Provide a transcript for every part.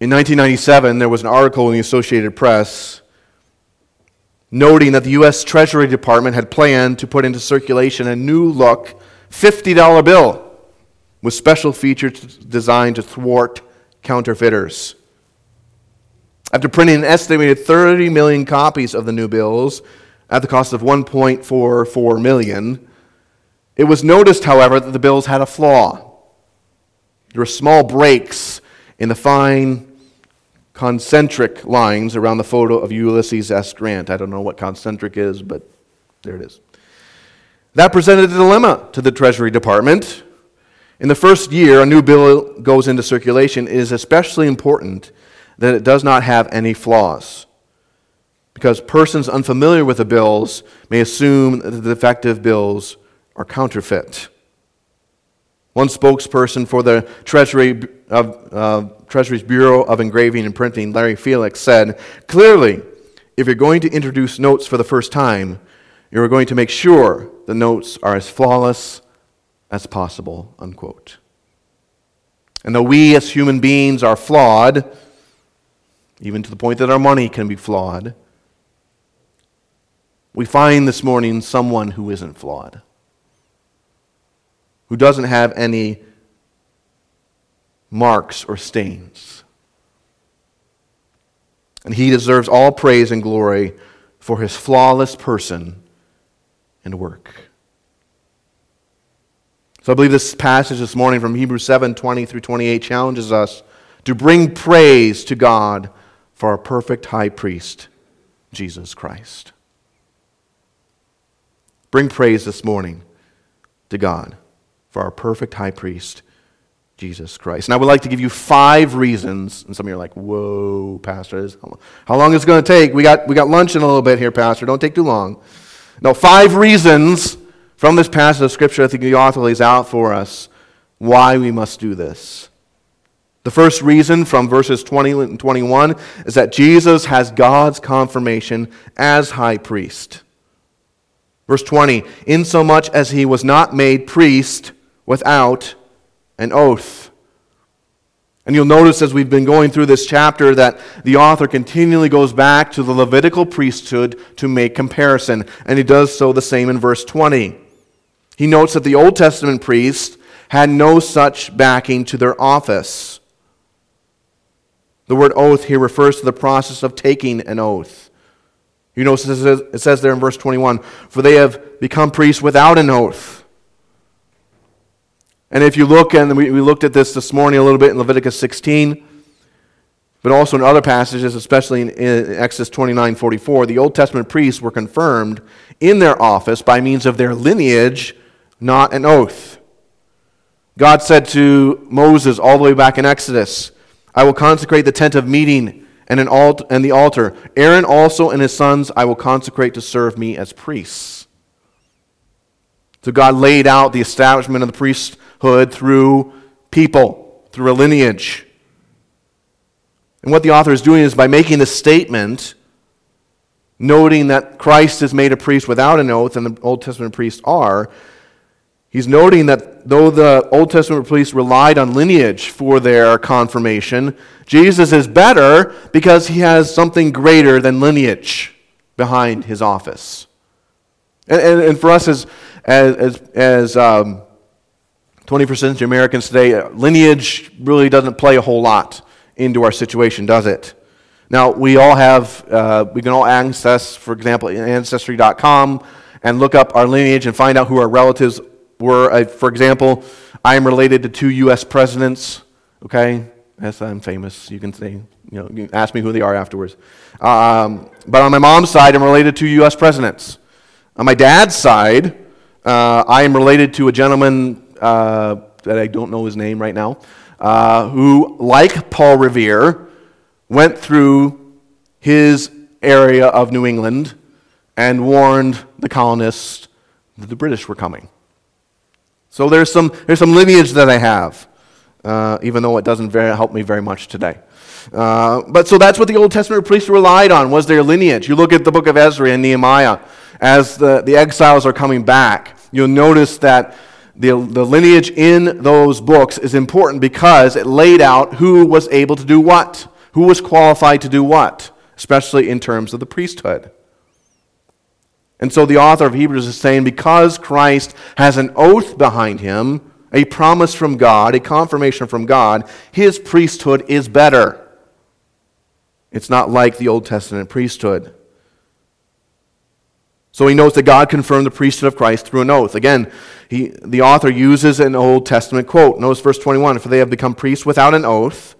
In 1997, there was an article in the Associated Press noting that the U.S. Treasury Department had planned to put into circulation a new look $50 bill with special features designed to thwart counterfeiters. After printing an estimated 30 million copies of the new bills at the cost of 1.44 million, it was noticed, however, that the bills had a flaw. There were small breaks in the fine concentric lines around the photo of Ulysses S. Grant. I don't know what concentric is, but there it is. That presented a dilemma to the Treasury Department. In the first year a new bill goes into circulation, it is especially important that it does not have any flaws. Because persons unfamiliar with the bills may assume that the defective bills are counterfeit. One spokesperson for the Treasury of, uh, Treasury's Bureau of Engraving and Printing, Larry Felix, said Clearly, if you're going to introduce notes for the first time, you're going to make sure the notes are as flawless as possible. Unquote. And though we as human beings are flawed, even to the point that our money can be flawed, we find this morning someone who isn't flawed who doesn't have any marks or stains. And he deserves all praise and glory for his flawless person and work. So I believe this passage this morning from Hebrews 7 20 through 28 challenges us to bring praise to God for our perfect high priest, Jesus Christ. Bring praise this morning to God for our perfect high priest, Jesus Christ. And I would like to give you five reasons. And some of you are like, whoa, Pastor, how long is it going to take? We got, we got lunch in a little bit here, Pastor. Don't take too long. No, five reasons from this passage of Scripture I think the author lays out for us why we must do this. The first reason from verses 20 and 21 is that Jesus has God's confirmation as high priest. Verse 20, insomuch as he was not made priest without an oath. And you'll notice as we've been going through this chapter that the author continually goes back to the Levitical priesthood to make comparison. And he does so the same in verse 20. He notes that the Old Testament priests had no such backing to their office. The word oath here refers to the process of taking an oath. You notice it says there in verse 21 For they have become priests without an oath and if you look, and we, we looked at this this morning a little bit in Leviticus 16, but also in other passages, especially in, in Exodus 29 44, the Old Testament priests were confirmed in their office by means of their lineage, not an oath. God said to Moses all the way back in Exodus, I will consecrate the tent of meeting and, an alt- and the altar. Aaron also and his sons I will consecrate to serve me as priests. So God laid out the establishment of the priesthood through people, through a lineage. And what the author is doing is by making this statement, noting that Christ is made a priest without an oath, and the Old Testament priests are, he's noting that though the Old Testament priests relied on lineage for their confirmation, Jesus is better because he has something greater than lineage behind his office. And, and, and for us as, as, as, as um, 21st century Americans today, uh, lineage really doesn't play a whole lot into our situation, does it? Now, we all have, uh, we can all access, for example, Ancestry.com and look up our lineage and find out who our relatives were. For example, I am related to two U.S. presidents, okay? Yes, I'm famous. You can say, you know, you ask me who they are afterwards. Um, but on my mom's side, I'm related to U.S. presidents. On my dad's side, uh, I am related to a gentleman uh, that I don't know his name right now, uh, who, like Paul Revere, went through his area of New England and warned the colonists that the British were coming. So there's some, there's some lineage that I have, uh, even though it doesn't very, help me very much today. Uh, but so that's what the Old Testament priests relied on was their lineage. You look at the book of Ezra and Nehemiah as the, the exiles are coming back. You'll notice that the, the lineage in those books is important because it laid out who was able to do what, who was qualified to do what, especially in terms of the priesthood. And so the author of Hebrews is saying because Christ has an oath behind him, a promise from God, a confirmation from God, his priesthood is better. It's not like the Old Testament priesthood. So he knows that God confirmed the priesthood of Christ through an oath. Again, he, the author uses an Old Testament quote. Notice verse 21 For they have become priests without an oath.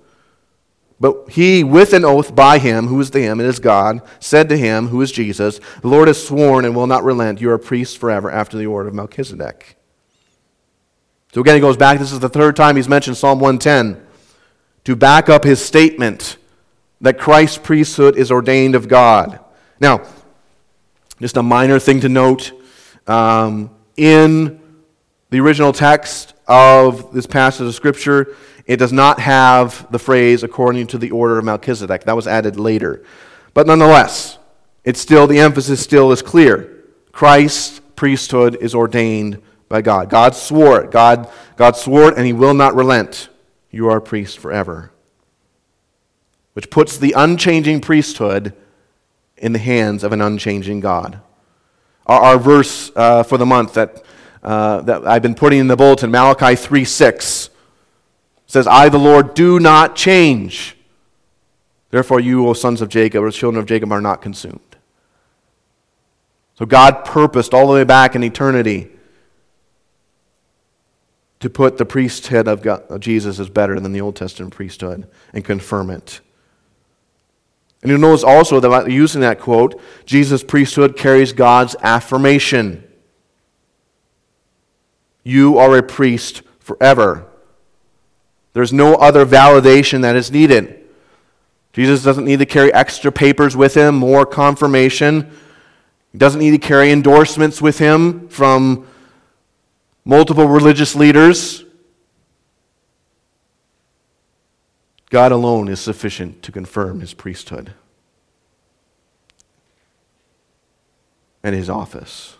But he, with an oath by him, who is the him, and is God, said to him, who is Jesus, The Lord has sworn and will not relent. You are priests forever after the order of Melchizedek. So again, he goes back. This is the third time he's mentioned Psalm 110 to back up his statement that Christ's priesthood is ordained of God. Now, just a minor thing to note um, in the original text of this passage of Scripture, it does not have the phrase according to the order of Melchizedek. That was added later. But nonetheless, it's still, the emphasis still is clear. Christ's priesthood is ordained by God. God swore it. God, God swore it, and He will not relent. You are a priest forever. Which puts the unchanging priesthood in the hands of an unchanging God. Our, our verse uh, for the month that, uh, that I've been putting in the bulletin, Malachi 3 6, says, I, the Lord, do not change. Therefore, you, O sons of Jacob, or children of Jacob, are not consumed. So God purposed all the way back in eternity to put the priesthood of, God, of Jesus as better than the Old Testament priesthood and confirm it. And you notice also that using that quote, Jesus' priesthood carries God's affirmation. You are a priest forever. There's no other validation that is needed. Jesus doesn't need to carry extra papers with him, more confirmation. He doesn't need to carry endorsements with him from multiple religious leaders. God alone is sufficient to confirm his priesthood and his office.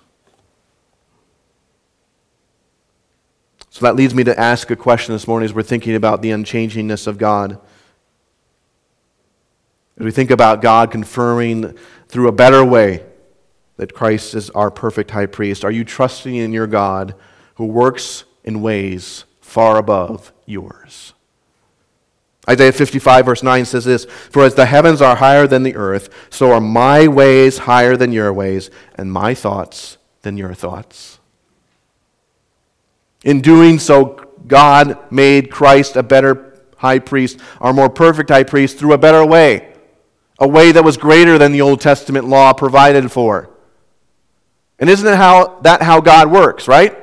So that leads me to ask a question this morning as we're thinking about the unchangingness of God. As we think about God confirming through a better way that Christ is our perfect high priest, are you trusting in your God who works in ways far above yours? Isaiah 55, verse 9 says this For as the heavens are higher than the earth, so are my ways higher than your ways, and my thoughts than your thoughts. In doing so, God made Christ a better high priest, our more perfect high priest, through a better way, a way that was greater than the Old Testament law provided for. And isn't it how, that how God works, right?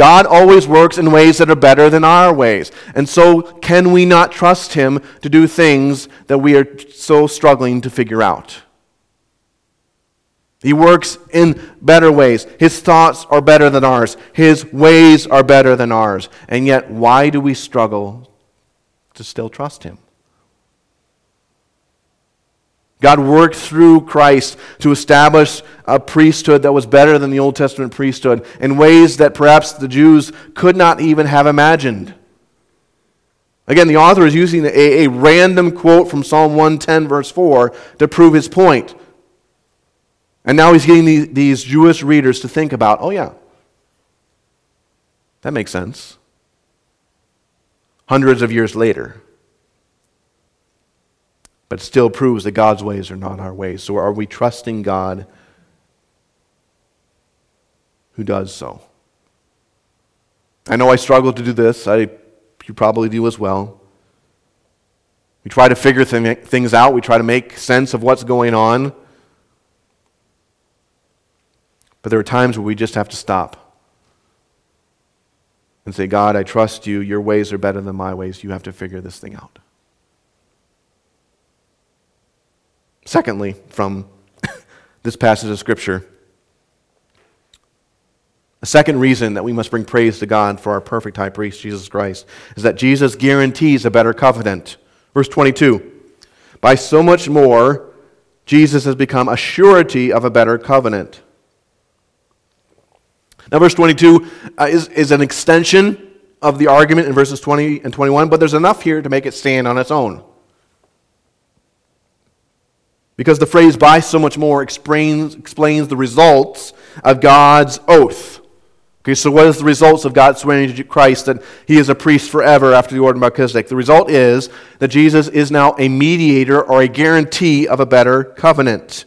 God always works in ways that are better than our ways. And so, can we not trust Him to do things that we are so struggling to figure out? He works in better ways. His thoughts are better than ours. His ways are better than ours. And yet, why do we struggle to still trust Him? God worked through Christ to establish a priesthood that was better than the Old Testament priesthood in ways that perhaps the Jews could not even have imagined. Again, the author is using a, a random quote from Psalm 110, verse 4, to prove his point. And now he's getting these, these Jewish readers to think about oh, yeah, that makes sense. Hundreds of years later but still proves that God's ways are not our ways. So are we trusting God who does so? I know I struggle to do this. I, you probably do as well. We try to figure things out, we try to make sense of what's going on. But there are times where we just have to stop and say, God, I trust you. Your ways are better than my ways. You have to figure this thing out. Secondly, from this passage of Scripture, a second reason that we must bring praise to God for our perfect high priest, Jesus Christ, is that Jesus guarantees a better covenant. Verse 22 By so much more, Jesus has become a surety of a better covenant. Now, verse 22 uh, is, is an extension of the argument in verses 20 and 21, but there's enough here to make it stand on its own. Because the phrase by so much more explains, explains the results of God's oath. Okay, so what is the results of God swearing to Christ that he is a priest forever after the order of Melchizedek? The result is that Jesus is now a mediator or a guarantee of a better covenant.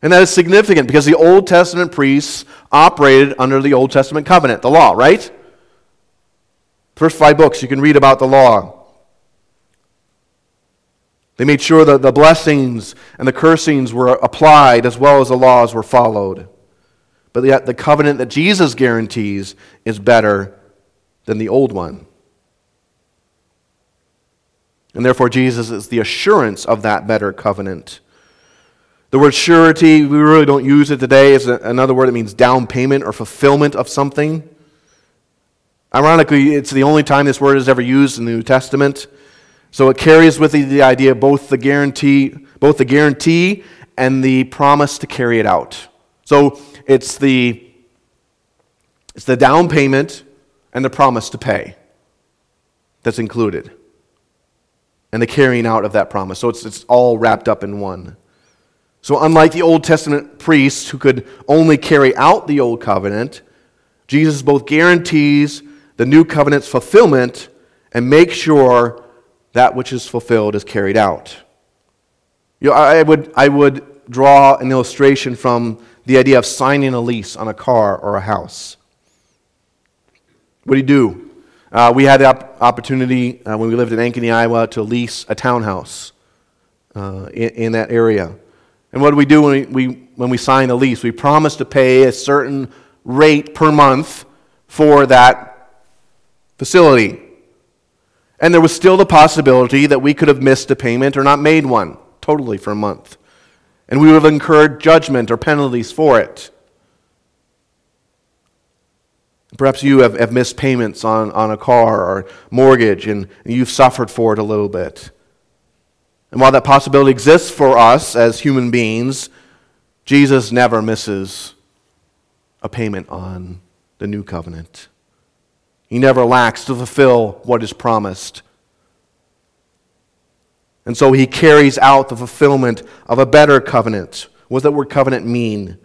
And that is significant because the Old Testament priests operated under the Old Testament covenant, the law, right? First five books, you can read about the law. They made sure that the blessings and the cursings were applied as well as the laws were followed. But yet, the covenant that Jesus guarantees is better than the old one. And therefore, Jesus is the assurance of that better covenant. The word surety, we really don't use it today. It's another word that means down payment or fulfillment of something. Ironically, it's the only time this word is ever used in the New Testament. So it carries with it the idea of both the guarantee, both the guarantee and the promise to carry it out. So it's the it's the down payment and the promise to pay that's included. And the carrying out of that promise. So it's, it's all wrapped up in one. So, unlike the Old Testament priests who could only carry out the Old Covenant, Jesus both guarantees the New Covenant's fulfillment and makes sure that which is fulfilled is carried out. You know, I, would, I would draw an illustration from the idea of signing a lease on a car or a house. What do you do? Uh, we had the op- opportunity uh, when we lived in Ankeny, Iowa, to lease a townhouse uh, in, in that area. And what do we do when we, we, when we sign the lease? We promise to pay a certain rate per month for that facility. And there was still the possibility that we could have missed a payment or not made one totally for a month. And we would have incurred judgment or penalties for it. Perhaps you have, have missed payments on, on a car or mortgage and you've suffered for it a little bit. And while that possibility exists for us as human beings, Jesus never misses a payment on the new covenant. He never lacks to fulfill what is promised. And so he carries out the fulfillment of a better covenant. What does that word covenant mean?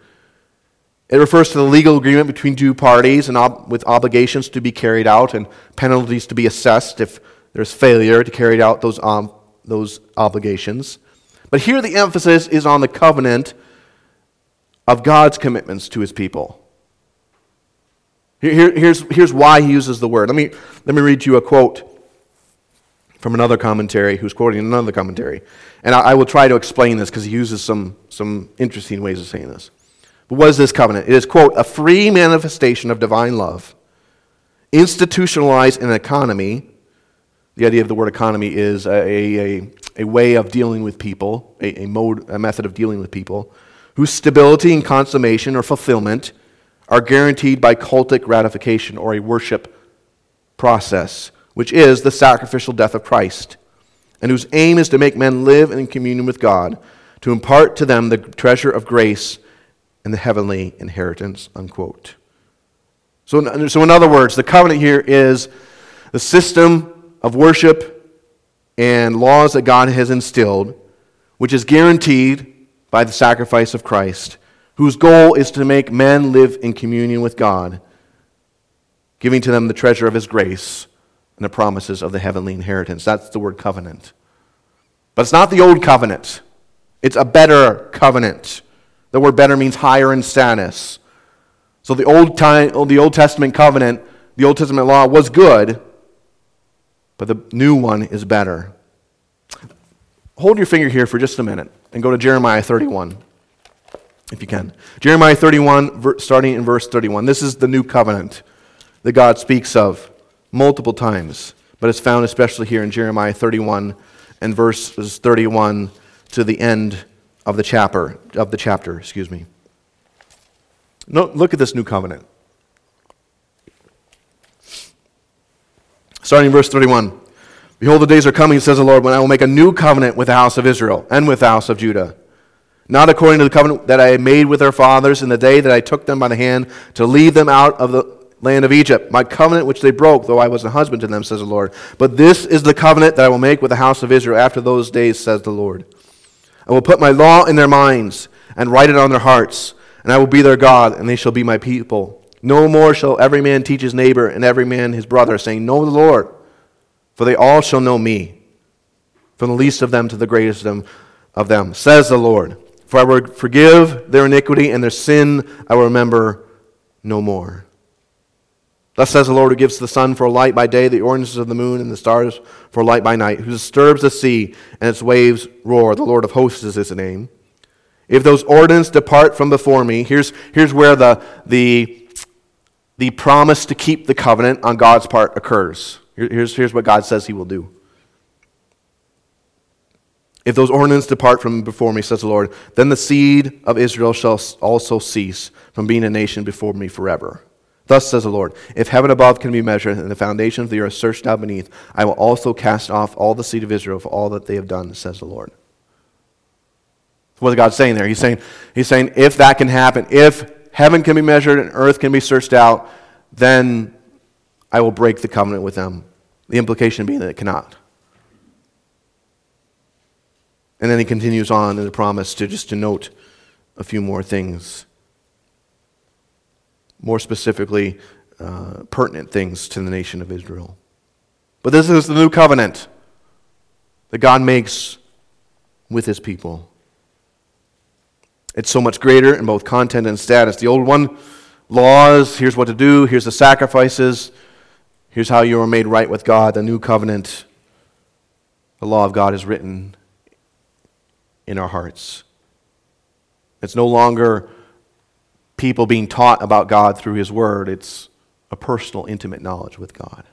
It refers to the legal agreement between two parties and ob- with obligations to be carried out and penalties to be assessed if there's failure to carry out those um, those obligations. But here the emphasis is on the covenant of God's commitments to his people. Here, here's, here's why he uses the word. Let me, let me read you a quote from another commentary who's quoting another commentary. And I, I will try to explain this because he uses some, some interesting ways of saying this. But what is this covenant? It is, quote, a free manifestation of divine love, institutionalized in an economy the idea of the word economy is a, a, a way of dealing with people, a, a, mode, a method of dealing with people, whose stability and consummation or fulfillment are guaranteed by cultic ratification or a worship process, which is the sacrificial death of Christ, and whose aim is to make men live in communion with God, to impart to them the treasure of grace and the heavenly inheritance. Unquote. So, so in other words, the covenant here is the system of worship and laws that God has instilled, which is guaranteed by the sacrifice of Christ, whose goal is to make men live in communion with God, giving to them the treasure of His grace and the promises of the heavenly inheritance. That's the word covenant. But it's not the old covenant, it's a better covenant. The word better means higher in status. So the Old, time, the Old Testament covenant, the Old Testament law was good, but the new one is better. Hold your finger here for just a minute and go to Jeremiah 31, if you can. Jeremiah 31, starting in verse 31. This is the new covenant that God speaks of multiple times, but it's found especially here in Jeremiah 31 and verses 31 to the end of the chapter. Of the chapter, excuse me. No, look at this new covenant. Starting in verse 31. Behold, the days are coming, says the Lord, when I will make a new covenant with the house of Israel and with the house of Judah. Not according to the covenant that I made with their fathers in the day that I took them by the hand to lead them out of the land of Egypt, my covenant which they broke, though I was a husband to them, says the Lord. But this is the covenant that I will make with the house of Israel after those days, says the Lord. I will put my law in their minds and write it on their hearts, and I will be their God, and they shall be my people. No more shall every man teach his neighbor and every man his brother, saying, Know the Lord, for they all shall know me, from the least of them to the greatest of them, says the Lord. For I will forgive their iniquity and their sin I will remember no more. Thus says the Lord who gives the sun for light by day, the ordinances of the moon and the stars for light by night, who disturbs the sea and its waves roar. The Lord of hosts is his name. If those ordinances depart from before me, here's, here's where the, the, the promise to keep the covenant on God's part occurs. Here's, here's what God says he will do. If those ordinances depart from before me, says the Lord, then the seed of Israel shall also cease from being a nation before me forever. Thus says the Lord If heaven above can be measured, and the foundation of the earth searched out beneath, I will also cast off all the seed of Israel for all that they have done, says the Lord. What is God saying there? He's saying, he's saying if that can happen, if heaven can be measured and earth can be searched out, then I will break the covenant with them. The implication being that it cannot. And then he continues on in the promise to just to note a few more things more specifically, uh, pertinent things to the nation of Israel. But this is the new covenant that God makes with his people. It's so much greater in both content and status. The old one, laws, here's what to do, here's the sacrifices, here's how you are made right with God. The new covenant, the law of God is written in our hearts. It's no longer people being taught about God through His Word, it's a personal, intimate knowledge with God.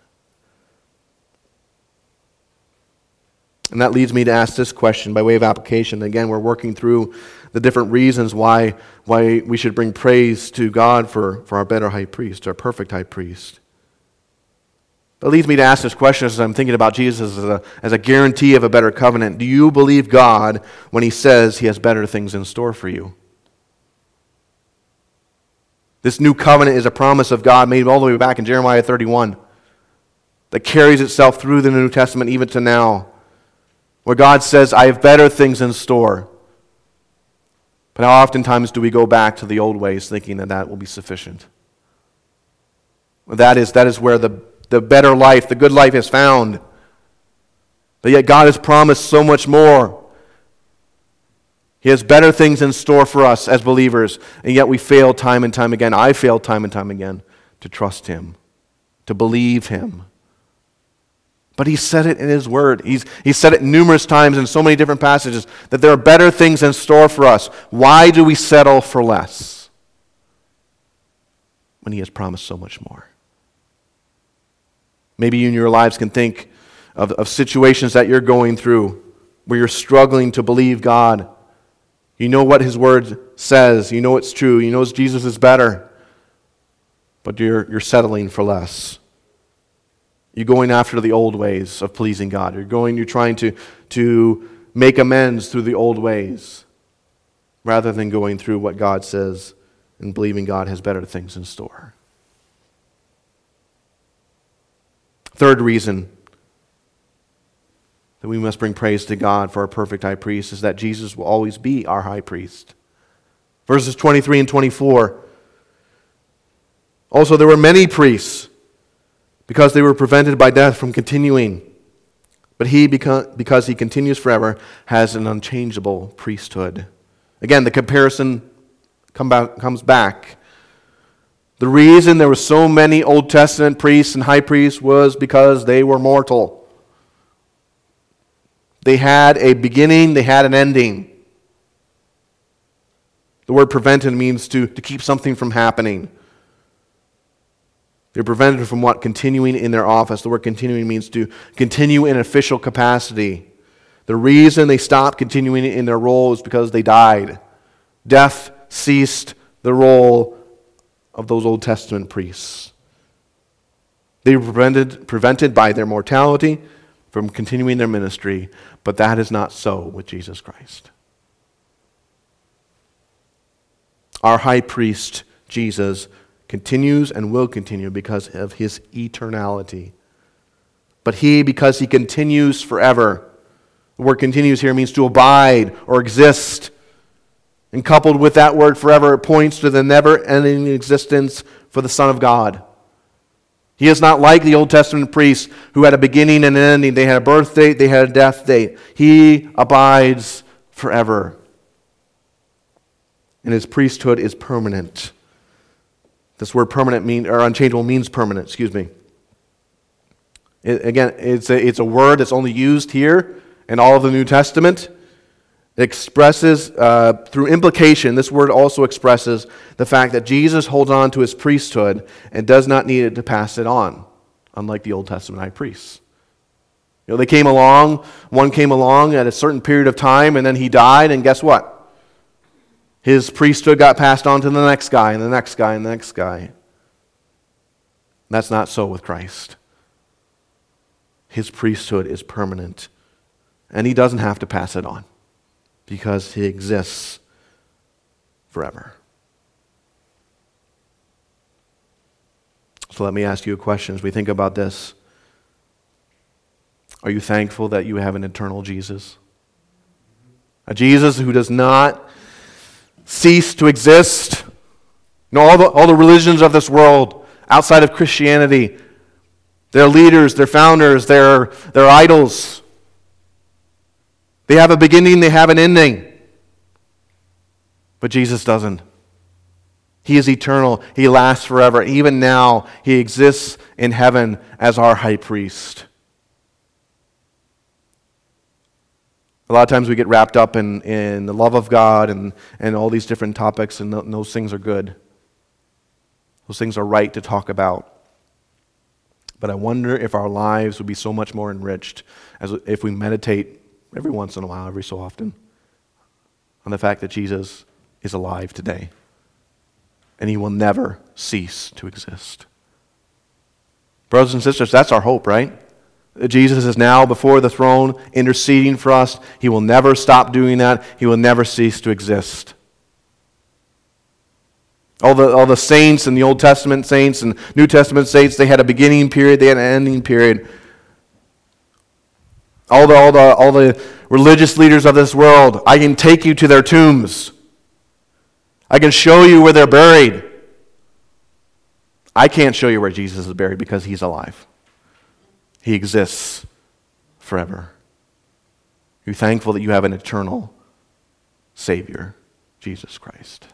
And that leads me to ask this question by way of application. Again, we're working through the different reasons why, why we should bring praise to God for, for our better high priest, our perfect high priest. That leads me to ask this question as I'm thinking about Jesus as a, as a guarantee of a better covenant. Do you believe God when He says He has better things in store for you? This new covenant is a promise of God made all the way back in Jeremiah 31 that carries itself through the New Testament even to now, where God says, I have better things in store. But how oftentimes do we go back to the old ways thinking that that will be sufficient? That is, that is where the, the better life, the good life is found. But yet God has promised so much more. He has better things in store for us as believers, and yet we fail time and time again. I fail time and time again to trust Him, to believe Him. But He said it in His Word. He's, he said it numerous times in so many different passages that there are better things in store for us. Why do we settle for less when He has promised so much more? Maybe you in your lives can think of, of situations that you're going through where you're struggling to believe God you know what his word says. You know it's true. You know Jesus is better. But you're, you're settling for less. You're going after the old ways of pleasing God. You're going, you're trying to, to make amends through the old ways rather than going through what God says and believing God has better things in store. Third reason that we must bring praise to God for our perfect high priest is that Jesus will always be our high priest. Verses 23 and 24. Also, there were many priests because they were prevented by death from continuing. But he, because he continues forever, has an unchangeable priesthood. Again, the comparison comes back. The reason there were so many Old Testament priests and high priests was because they were mortal. They had a beginning, they had an ending. The word prevented means to, to keep something from happening. They're prevented from what? Continuing in their office. The word continuing means to continue in official capacity. The reason they stopped continuing in their role is because they died. Death ceased the role of those Old Testament priests. They were prevented, prevented by their mortality from continuing their ministry, but that is not so with Jesus Christ. Our high priest, Jesus, continues and will continue because of his eternality. But he, because he continues forever, the word continues here means to abide or exist. And coupled with that word forever, it points to the never ending existence for the Son of God. He is not like the Old Testament priests who had a beginning and an ending. They had a birth date, they had a death date. He abides forever. And his priesthood is permanent. This word permanent mean, or unchangeable means permanent, excuse me. It, again, it's a, it's a word that's only used here in all of the New Testament. It expresses, uh, through implication, this word also expresses the fact that Jesus holds on to his priesthood and does not need it to pass it on, unlike the Old Testament high priests. You know, they came along, one came along at a certain period of time, and then he died, and guess what? His priesthood got passed on to the next guy, and the next guy, and the next guy. That's not so with Christ. His priesthood is permanent, and he doesn't have to pass it on because he exists forever. So let me ask you a question as we think about this. Are you thankful that you have an eternal Jesus? A Jesus who does not cease to exist? You know, all the, all the religions of this world outside of Christianity, their leaders, their founders, their, their idols, they have a beginning, they have an ending. But Jesus doesn't. He is eternal. He lasts forever. Even now, He exists in heaven as our high priest. A lot of times we get wrapped up in, in the love of God and, and all these different topics, and, and those things are good. Those things are right to talk about. But I wonder if our lives would be so much more enriched as if we meditate every once in a while, every so often, on the fact that Jesus is alive today and he will never cease to exist. Brothers and sisters, that's our hope, right? Jesus is now before the throne interceding for us. He will never stop doing that, he will never cease to exist. All the, all the saints and the Old Testament saints and New Testament saints, they had a beginning period, they had an ending period. All the, all, the, all the religious leaders of this world, I can take you to their tombs. I can show you where they're buried. I can't show you where Jesus is buried because he's alive. He exists forever. You're thankful that you have an eternal Savior, Jesus Christ.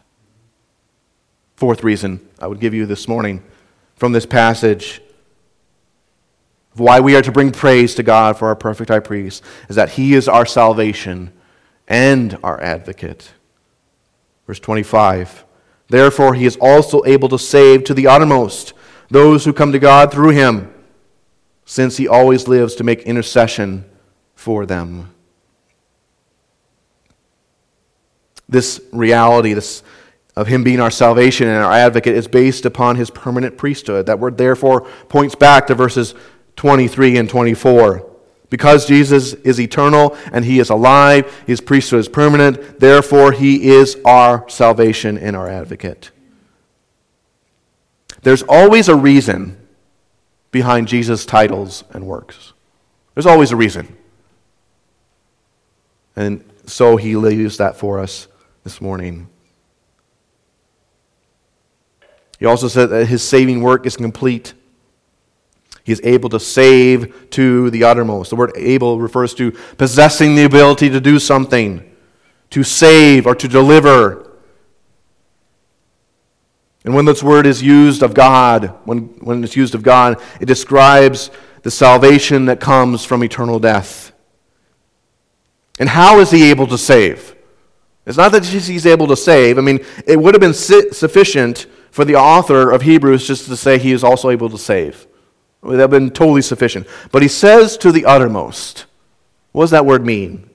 Fourth reason I would give you this morning from this passage why we are to bring praise to God for our perfect high priest is that he is our salvation and our advocate. Verse 25 Therefore, he is also able to save to the uttermost those who come to God through him, since he always lives to make intercession for them. This reality, this of him being our salvation and our advocate is based upon his permanent priesthood. That word therefore points back to verses 23 and 24. Because Jesus is eternal and he is alive, his priesthood is permanent, therefore he is our salvation and our advocate. There's always a reason behind Jesus' titles and works. There's always a reason. And so he leaves that for us this morning. He also said that his saving work is complete. He is able to save to the uttermost. The word able refers to possessing the ability to do something, to save or to deliver. And when this word is used of God, when, when it's used of God, it describes the salvation that comes from eternal death. And how is he able to save? It's not that he's able to save. I mean, it would have been sufficient for the author of Hebrews just to say he is also able to save. That have been totally sufficient. But he says to the uttermost. What does that word mean?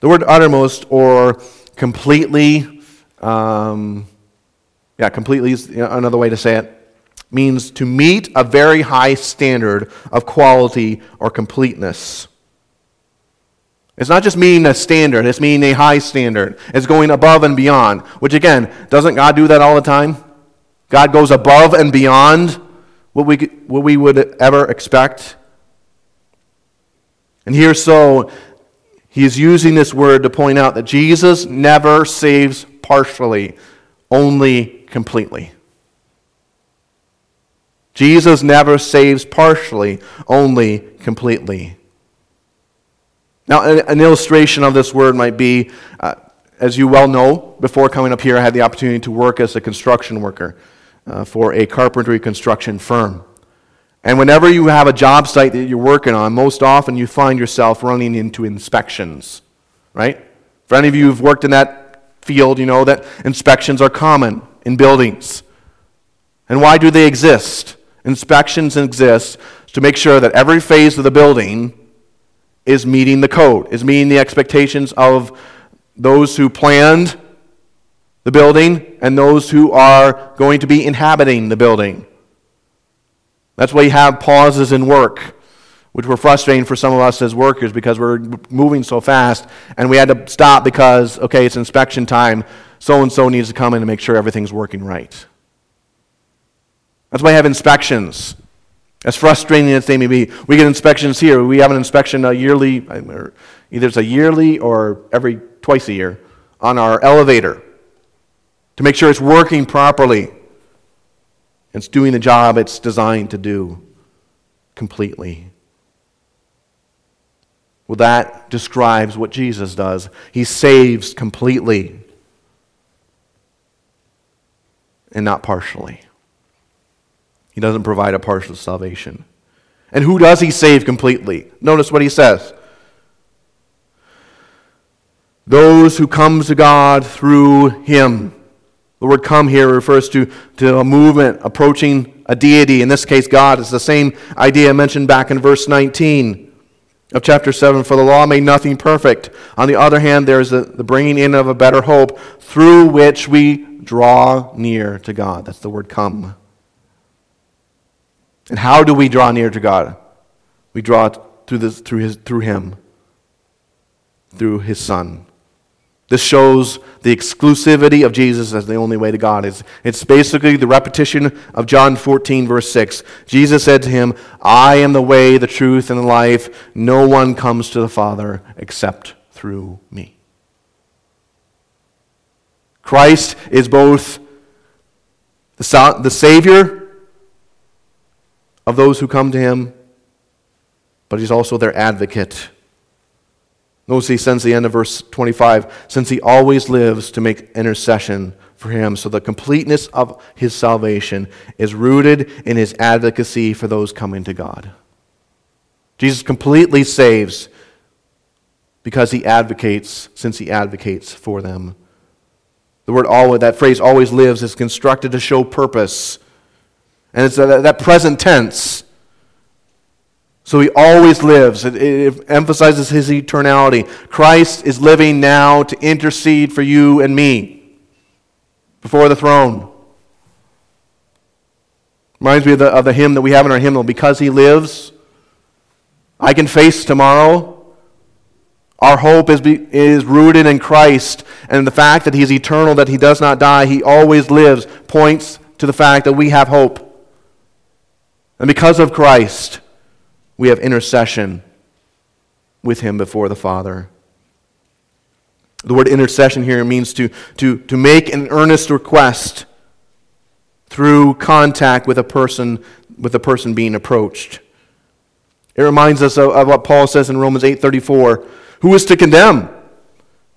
The word uttermost or completely, um, yeah, completely is another way to say it, means to meet a very high standard of quality or completeness. It's not just meeting a standard, it's meeting a high standard. It's going above and beyond, which again, doesn't God do that all the time? God goes above and beyond what we, what we would ever expect. And here, so, he is using this word to point out that Jesus never saves partially, only completely. Jesus never saves partially, only completely. Now, an illustration of this word might be uh, as you well know, before coming up here, I had the opportunity to work as a construction worker uh, for a carpentry construction firm. And whenever you have a job site that you're working on, most often you find yourself running into inspections, right? For any of you who've worked in that field, you know that inspections are common in buildings. And why do they exist? Inspections exist to make sure that every phase of the building is meeting the code, is meeting the expectations of those who planned the building and those who are going to be inhabiting the building. That's why you have pauses in work, which were frustrating for some of us as workers because we're moving so fast and we had to stop because, okay, it's inspection time. So and so needs to come in and make sure everything's working right. That's why I have inspections. As frustrating as they may be, we get inspections here. We have an inspection a yearly, either it's a yearly or every twice a year, on our elevator to make sure it's working properly. It's doing the job it's designed to do completely. Well, that describes what Jesus does. He saves completely and not partially. He doesn't provide a partial salvation. And who does he save completely? Notice what he says. Those who come to God through him. The word come here refers to, to a movement approaching a deity. In this case, God. It's the same idea mentioned back in verse 19 of chapter 7. For the law made nothing perfect. On the other hand, there is the, the bringing in of a better hope through which we draw near to God. That's the word come. And how do we draw near to God? We draw through, this, through, his, through Him, through His Son. This shows the exclusivity of Jesus as the only way to God. It's, it's basically the repetition of John 14, verse 6. Jesus said to him, I am the way, the truth, and the life. No one comes to the Father except through me. Christ is both the, the Savior of those who come to him, but he's also their advocate. Notice he sends the end of verse 25, since he always lives to make intercession for him. So the completeness of his salvation is rooted in his advocacy for those coming to God. Jesus completely saves because he advocates, since he advocates for them. The word always, that phrase always lives, is constructed to show purpose. And it's that, that present tense. So he always lives. It, it, emphasizes his eternality. Christ is living now to intercede for you and me before the throne. Reminds me of the, of the hymn that we have in our hymnal. Because he lives, I can face tomorrow. Our hope is, be, is rooted in Christ and the fact that he is eternal, that he does not die, he always lives, points to the fact that we have hope. And because of Christ, we have intercession with him before the Father. The word intercession here means to, to, to make an earnest request through contact with a person, with a person being approached. It reminds us of, of what Paul says in Romans 8:34. Who is to condemn?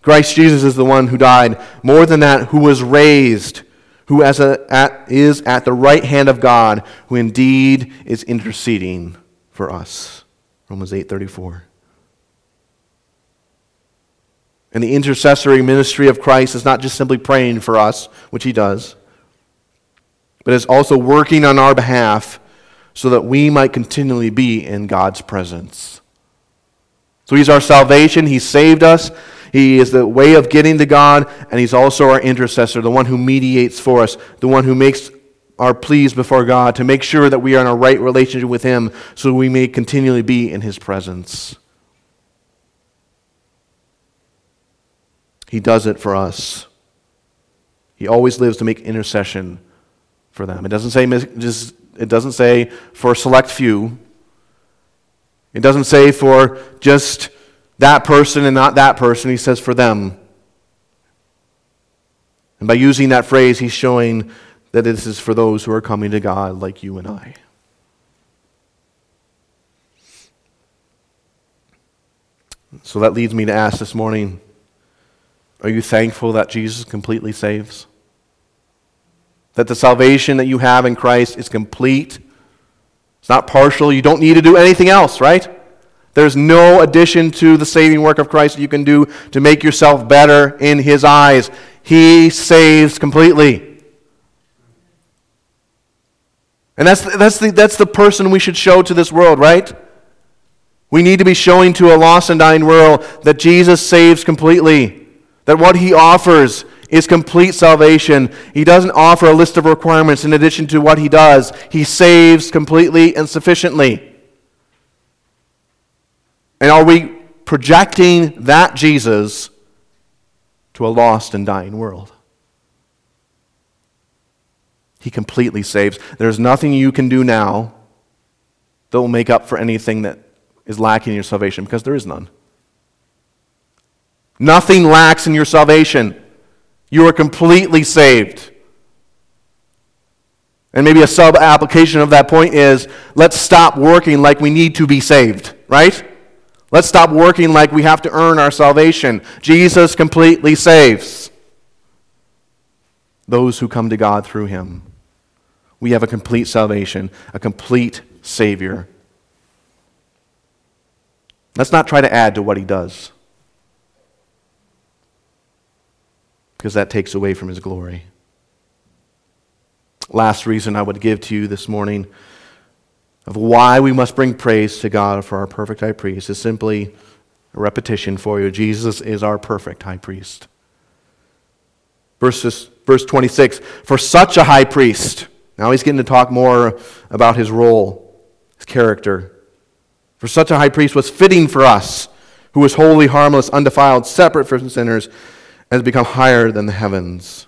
Christ Jesus is the one who died. More than that, who was raised who as a, at, is at the right hand of God, who indeed is interceding for us. Romans 8:34. And the intercessory ministry of Christ is not just simply praying for us, which he does, but is also working on our behalf so that we might continually be in God's presence. So he's our salvation, he saved us, he is the way of getting to God, and He's also our intercessor, the one who mediates for us, the one who makes our pleas before God to make sure that we are in a right relationship with Him so we may continually be in His presence. He does it for us. He always lives to make intercession for them. It doesn't say it doesn't say for a select few. It doesn't say for just that person and not that person. He says for them. And by using that phrase, he's showing that this is for those who are coming to God like you and I. So that leads me to ask this morning are you thankful that Jesus completely saves? That the salvation that you have in Christ is complete? It's not partial. You don't need to do anything else, right? There's no addition to the saving work of Christ that you can do to make yourself better in His eyes. He saves completely. And that's, that's, the, that's the person we should show to this world, right? We need to be showing to a lost and dying world that Jesus saves completely, that what he offers is complete salvation. He doesn't offer a list of requirements in addition to what he does, he saves completely and sufficiently. And are we projecting that Jesus to a lost and dying world? He completely saves. There's nothing you can do now that will make up for anything that is lacking in your salvation because there is none. Nothing lacks in your salvation. You are completely saved. And maybe a sub application of that point is let's stop working like we need to be saved, right? Let's stop working like we have to earn our salvation. Jesus completely saves those who come to God through him we have a complete salvation, a complete Savior. Let's not try to add to what He does, because that takes away from His glory. Last reason I would give to you this morning of why we must bring praise to God for our perfect high priest is simply a repetition for you. Jesus is our perfect high priest. Verses, verse 26 For such a high priest, now he's getting to talk more about his role, his character. For such a high priest was fitting for us, who was holy, harmless, undefiled, separate from sinners, and has become higher than the heavens.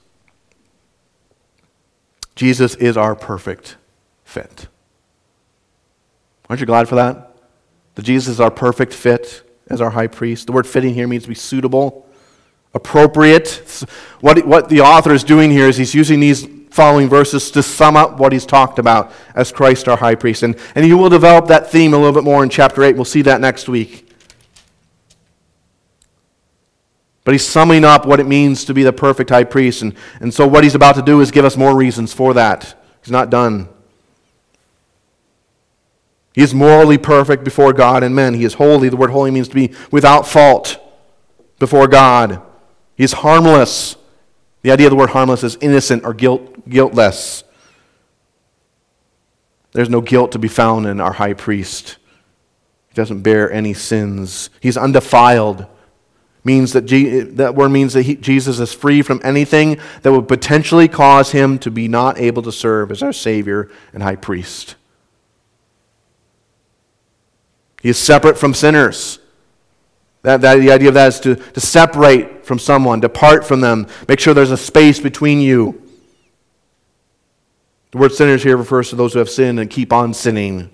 Jesus is our perfect fit. Aren't you glad for that? That Jesus is our perfect fit as our high priest. The word fitting here means to be suitable, appropriate. What, what the author is doing here is he's using these following verses to sum up what he's talked about as Christ our high priest. And, and he will develop that theme a little bit more in chapter 8. We'll see that next week. But he's summing up what it means to be the perfect high priest. And, and so what he's about to do is give us more reasons for that. He's not done. He is morally perfect before God and men. He is holy. The word holy means to be without fault before God. He is harmless. The idea of the word harmless is innocent or guilt, guiltless. There's no guilt to be found in our high priest. He doesn't bear any sins. He's undefiled. Means that, that word means that he, Jesus is free from anything that would potentially cause him to be not able to serve as our Savior and high priest. He is separate from sinners. That, that, the idea of that is to, to separate from someone, depart from them, make sure there's a space between you. The word sinners here refers to those who have sinned and keep on sinning.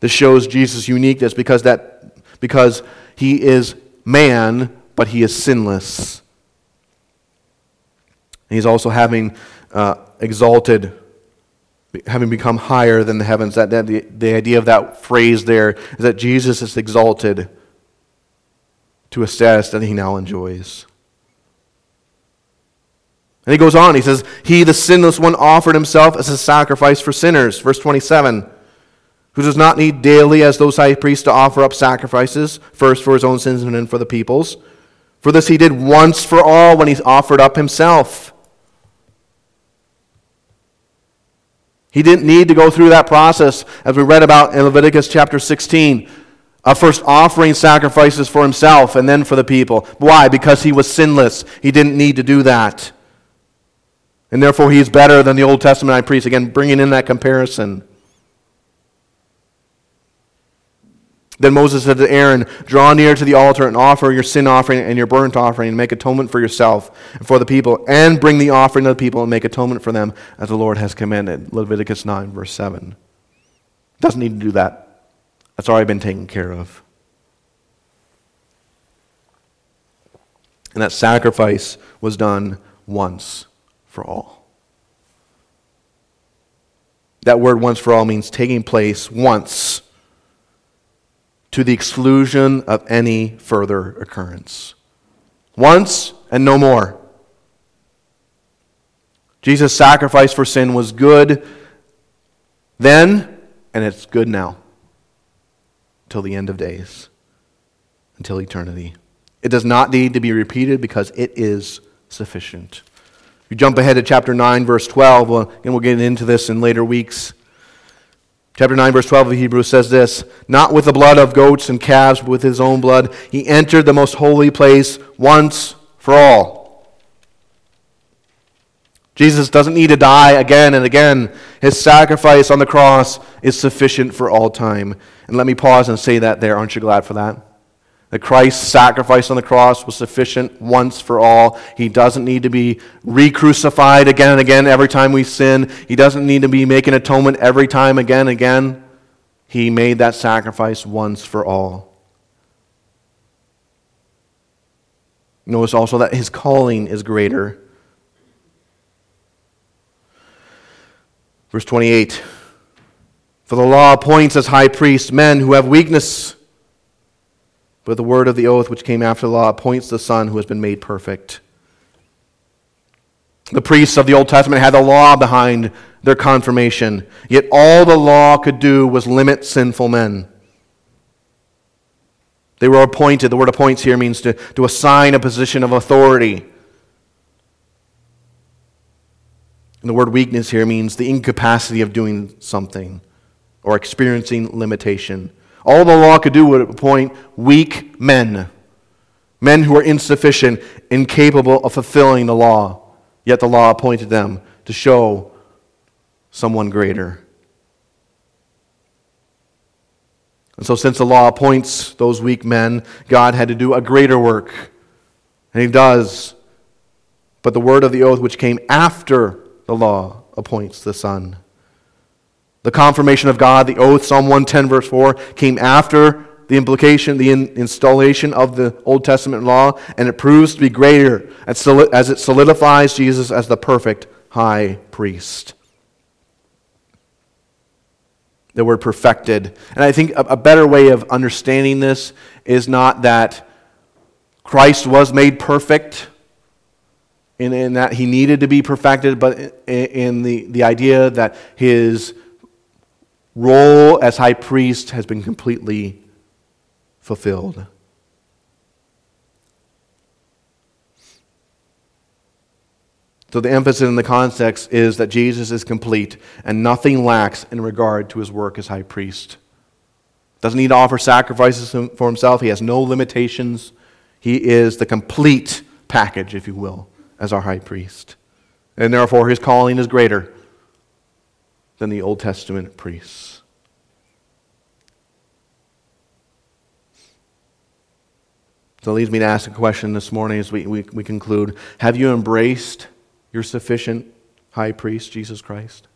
This shows Jesus' uniqueness because, that, because he is man, but he is sinless. And he's also having uh, exalted, having become higher than the heavens. That, that the, the idea of that phrase there is that Jesus is exalted to a status that he now enjoys. And he goes on, he says, He, the sinless one, offered himself as a sacrifice for sinners. Verse 27 Who does not need daily, as those high priests, to offer up sacrifices, first for his own sins and then for the people's. For this he did once for all when he offered up himself. He didn't need to go through that process, as we read about in Leviticus chapter 16 of first offering sacrifices for himself and then for the people. Why? Because he was sinless. He didn't need to do that. And therefore, he is better than the Old Testament high priest. Again, bringing in that comparison. Then Moses said to Aaron, Draw near to the altar and offer your sin offering and your burnt offering, and make atonement for yourself and for the people, and bring the offering to the people and make atonement for them as the Lord has commanded. Leviticus 9, verse 7. Doesn't need to do that. That's already been taken care of. And that sacrifice was done once for all. That word once for all means taking place once to the exclusion of any further occurrence. Once and no more. Jesus' sacrifice for sin was good then, and it's good now. Till the end of days, until eternity. It does not need to be repeated because it is sufficient. You jump ahead to chapter 9, verse 12, and we'll get into this in later weeks. Chapter 9, verse 12 of the Hebrews says this Not with the blood of goats and calves, but with his own blood, he entered the most holy place once for all. Jesus doesn't need to die again and again. His sacrifice on the cross is sufficient for all time. And let me pause and say that there. Aren't you glad for that? That Christ's sacrifice on the cross was sufficient once for all. He doesn't need to be re crucified again and again every time we sin. He doesn't need to be making atonement every time again and again. He made that sacrifice once for all. Notice also that his calling is greater. Verse 28 For the law appoints as high priests men who have weakness but the word of the oath which came after the law appoints the Son who has been made perfect. The priests of the Old Testament had the law behind their confirmation, yet all the law could do was limit sinful men. They were appointed. The word appoints here means to, to assign a position of authority. And the word weakness here means the incapacity of doing something or experiencing limitation. All the law could do would appoint weak men, men who were insufficient, incapable of fulfilling the law. Yet the law appointed them to show someone greater. And so, since the law appoints those weak men, God had to do a greater work. And He does. But the word of the oath, which came after the law, appoints the Son. The confirmation of God, the oath, Psalm 110, verse 4, came after the implication, the in, installation of the Old Testament law, and it proves to be greater as it solidifies Jesus as the perfect high priest. The word perfected. And I think a, a better way of understanding this is not that Christ was made perfect in, in that he needed to be perfected, but in, in the, the idea that his role as high priest has been completely fulfilled. So, the emphasis in the context is that Jesus is complete and nothing lacks in regard to his work as high priest. Doesn't need to offer sacrifices for himself, he has no limitations. He is the complete package, if you will, as our high priest. And therefore, his calling is greater than the Old Testament priests. So it leads me to ask a question this morning as we, we, we conclude Have you embraced your sufficient high priest, Jesus Christ?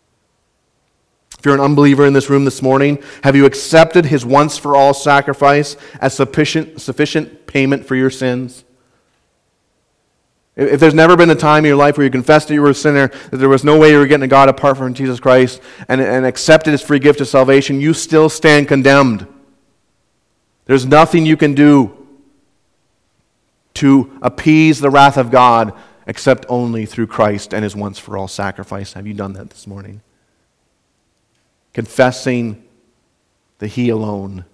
If you're an unbeliever in this room this morning, have you accepted his once for all sacrifice as sufficient, sufficient payment for your sins? If there's never been a time in your life where you confessed that you were a sinner, that there was no way you were getting to God apart from Jesus Christ, and, and accepted his free gift of salvation, you still stand condemned. There's nothing you can do to appease the wrath of God except only through Christ and his once for all sacrifice. Have you done that this morning? Confessing that he alone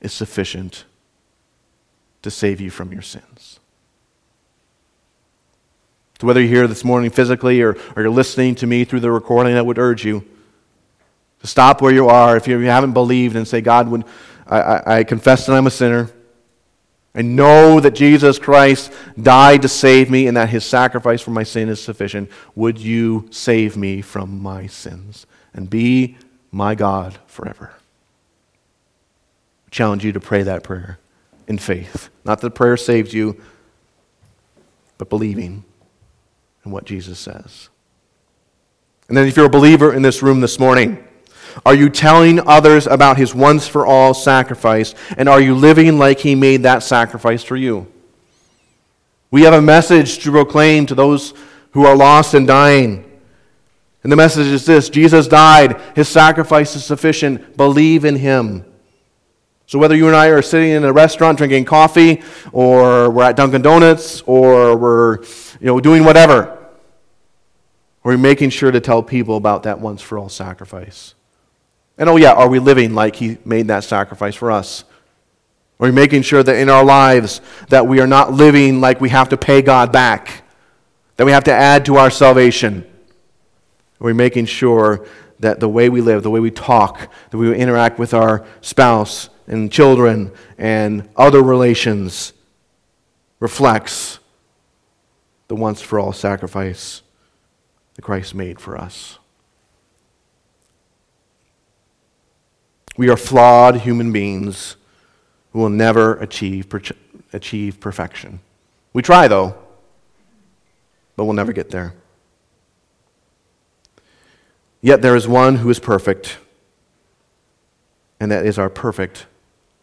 is sufficient to save you from your sins. So, whether you're here this morning physically or, or you're listening to me through the recording, I would urge you to stop where you are if you haven't believed and say, God, I, I, I confess that I'm a sinner. I know that Jesus Christ died to save me and that his sacrifice for my sin is sufficient. Would you save me from my sins and be my God forever? I challenge you to pray that prayer in faith. Not that prayer saves you, but believing what Jesus says. And then, if you're a believer in this room this morning, are you telling others about his once for all sacrifice? And are you living like he made that sacrifice for you? We have a message to proclaim to those who are lost and dying. And the message is this Jesus died, his sacrifice is sufficient. Believe in him. So, whether you and I are sitting in a restaurant drinking coffee, or we're at Dunkin' Donuts, or we're you know, doing whatever, we're making sure to tell people about that once for all sacrifice. And oh, yeah, are we living like he made that sacrifice for us? Are we making sure that in our lives that we are not living like we have to pay God back, that we have to add to our salvation? Are we making sure that the way we live, the way we talk, that we interact with our spouse and children and other relations reflects the once for all sacrifice that Christ made for us? We are flawed human beings who will never achieve, achieve perfection. We try, though, but we'll never get there. Yet there is one who is perfect, and that is our perfect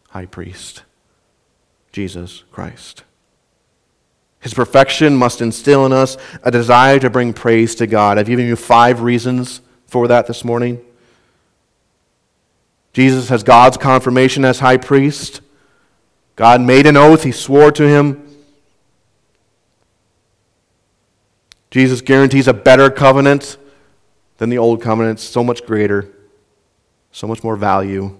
high priest, Jesus Christ. His perfection must instill in us a desire to bring praise to God. I've given you five reasons for that this morning. Jesus has God's confirmation as high priest. God made an oath, he swore to him. Jesus guarantees a better covenant than the old covenant, so much greater, so much more value.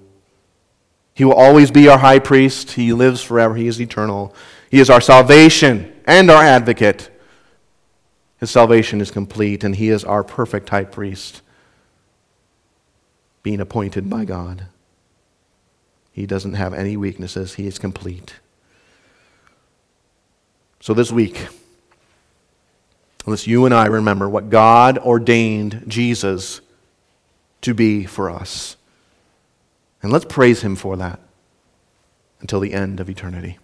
He will always be our high priest. He lives forever. He is eternal. He is our salvation and our advocate. His salvation is complete, and he is our perfect high priest being appointed by God. He doesn't have any weaknesses, he is complete. So this week, let's you and I remember what God ordained Jesus to be for us. And let's praise him for that until the end of eternity.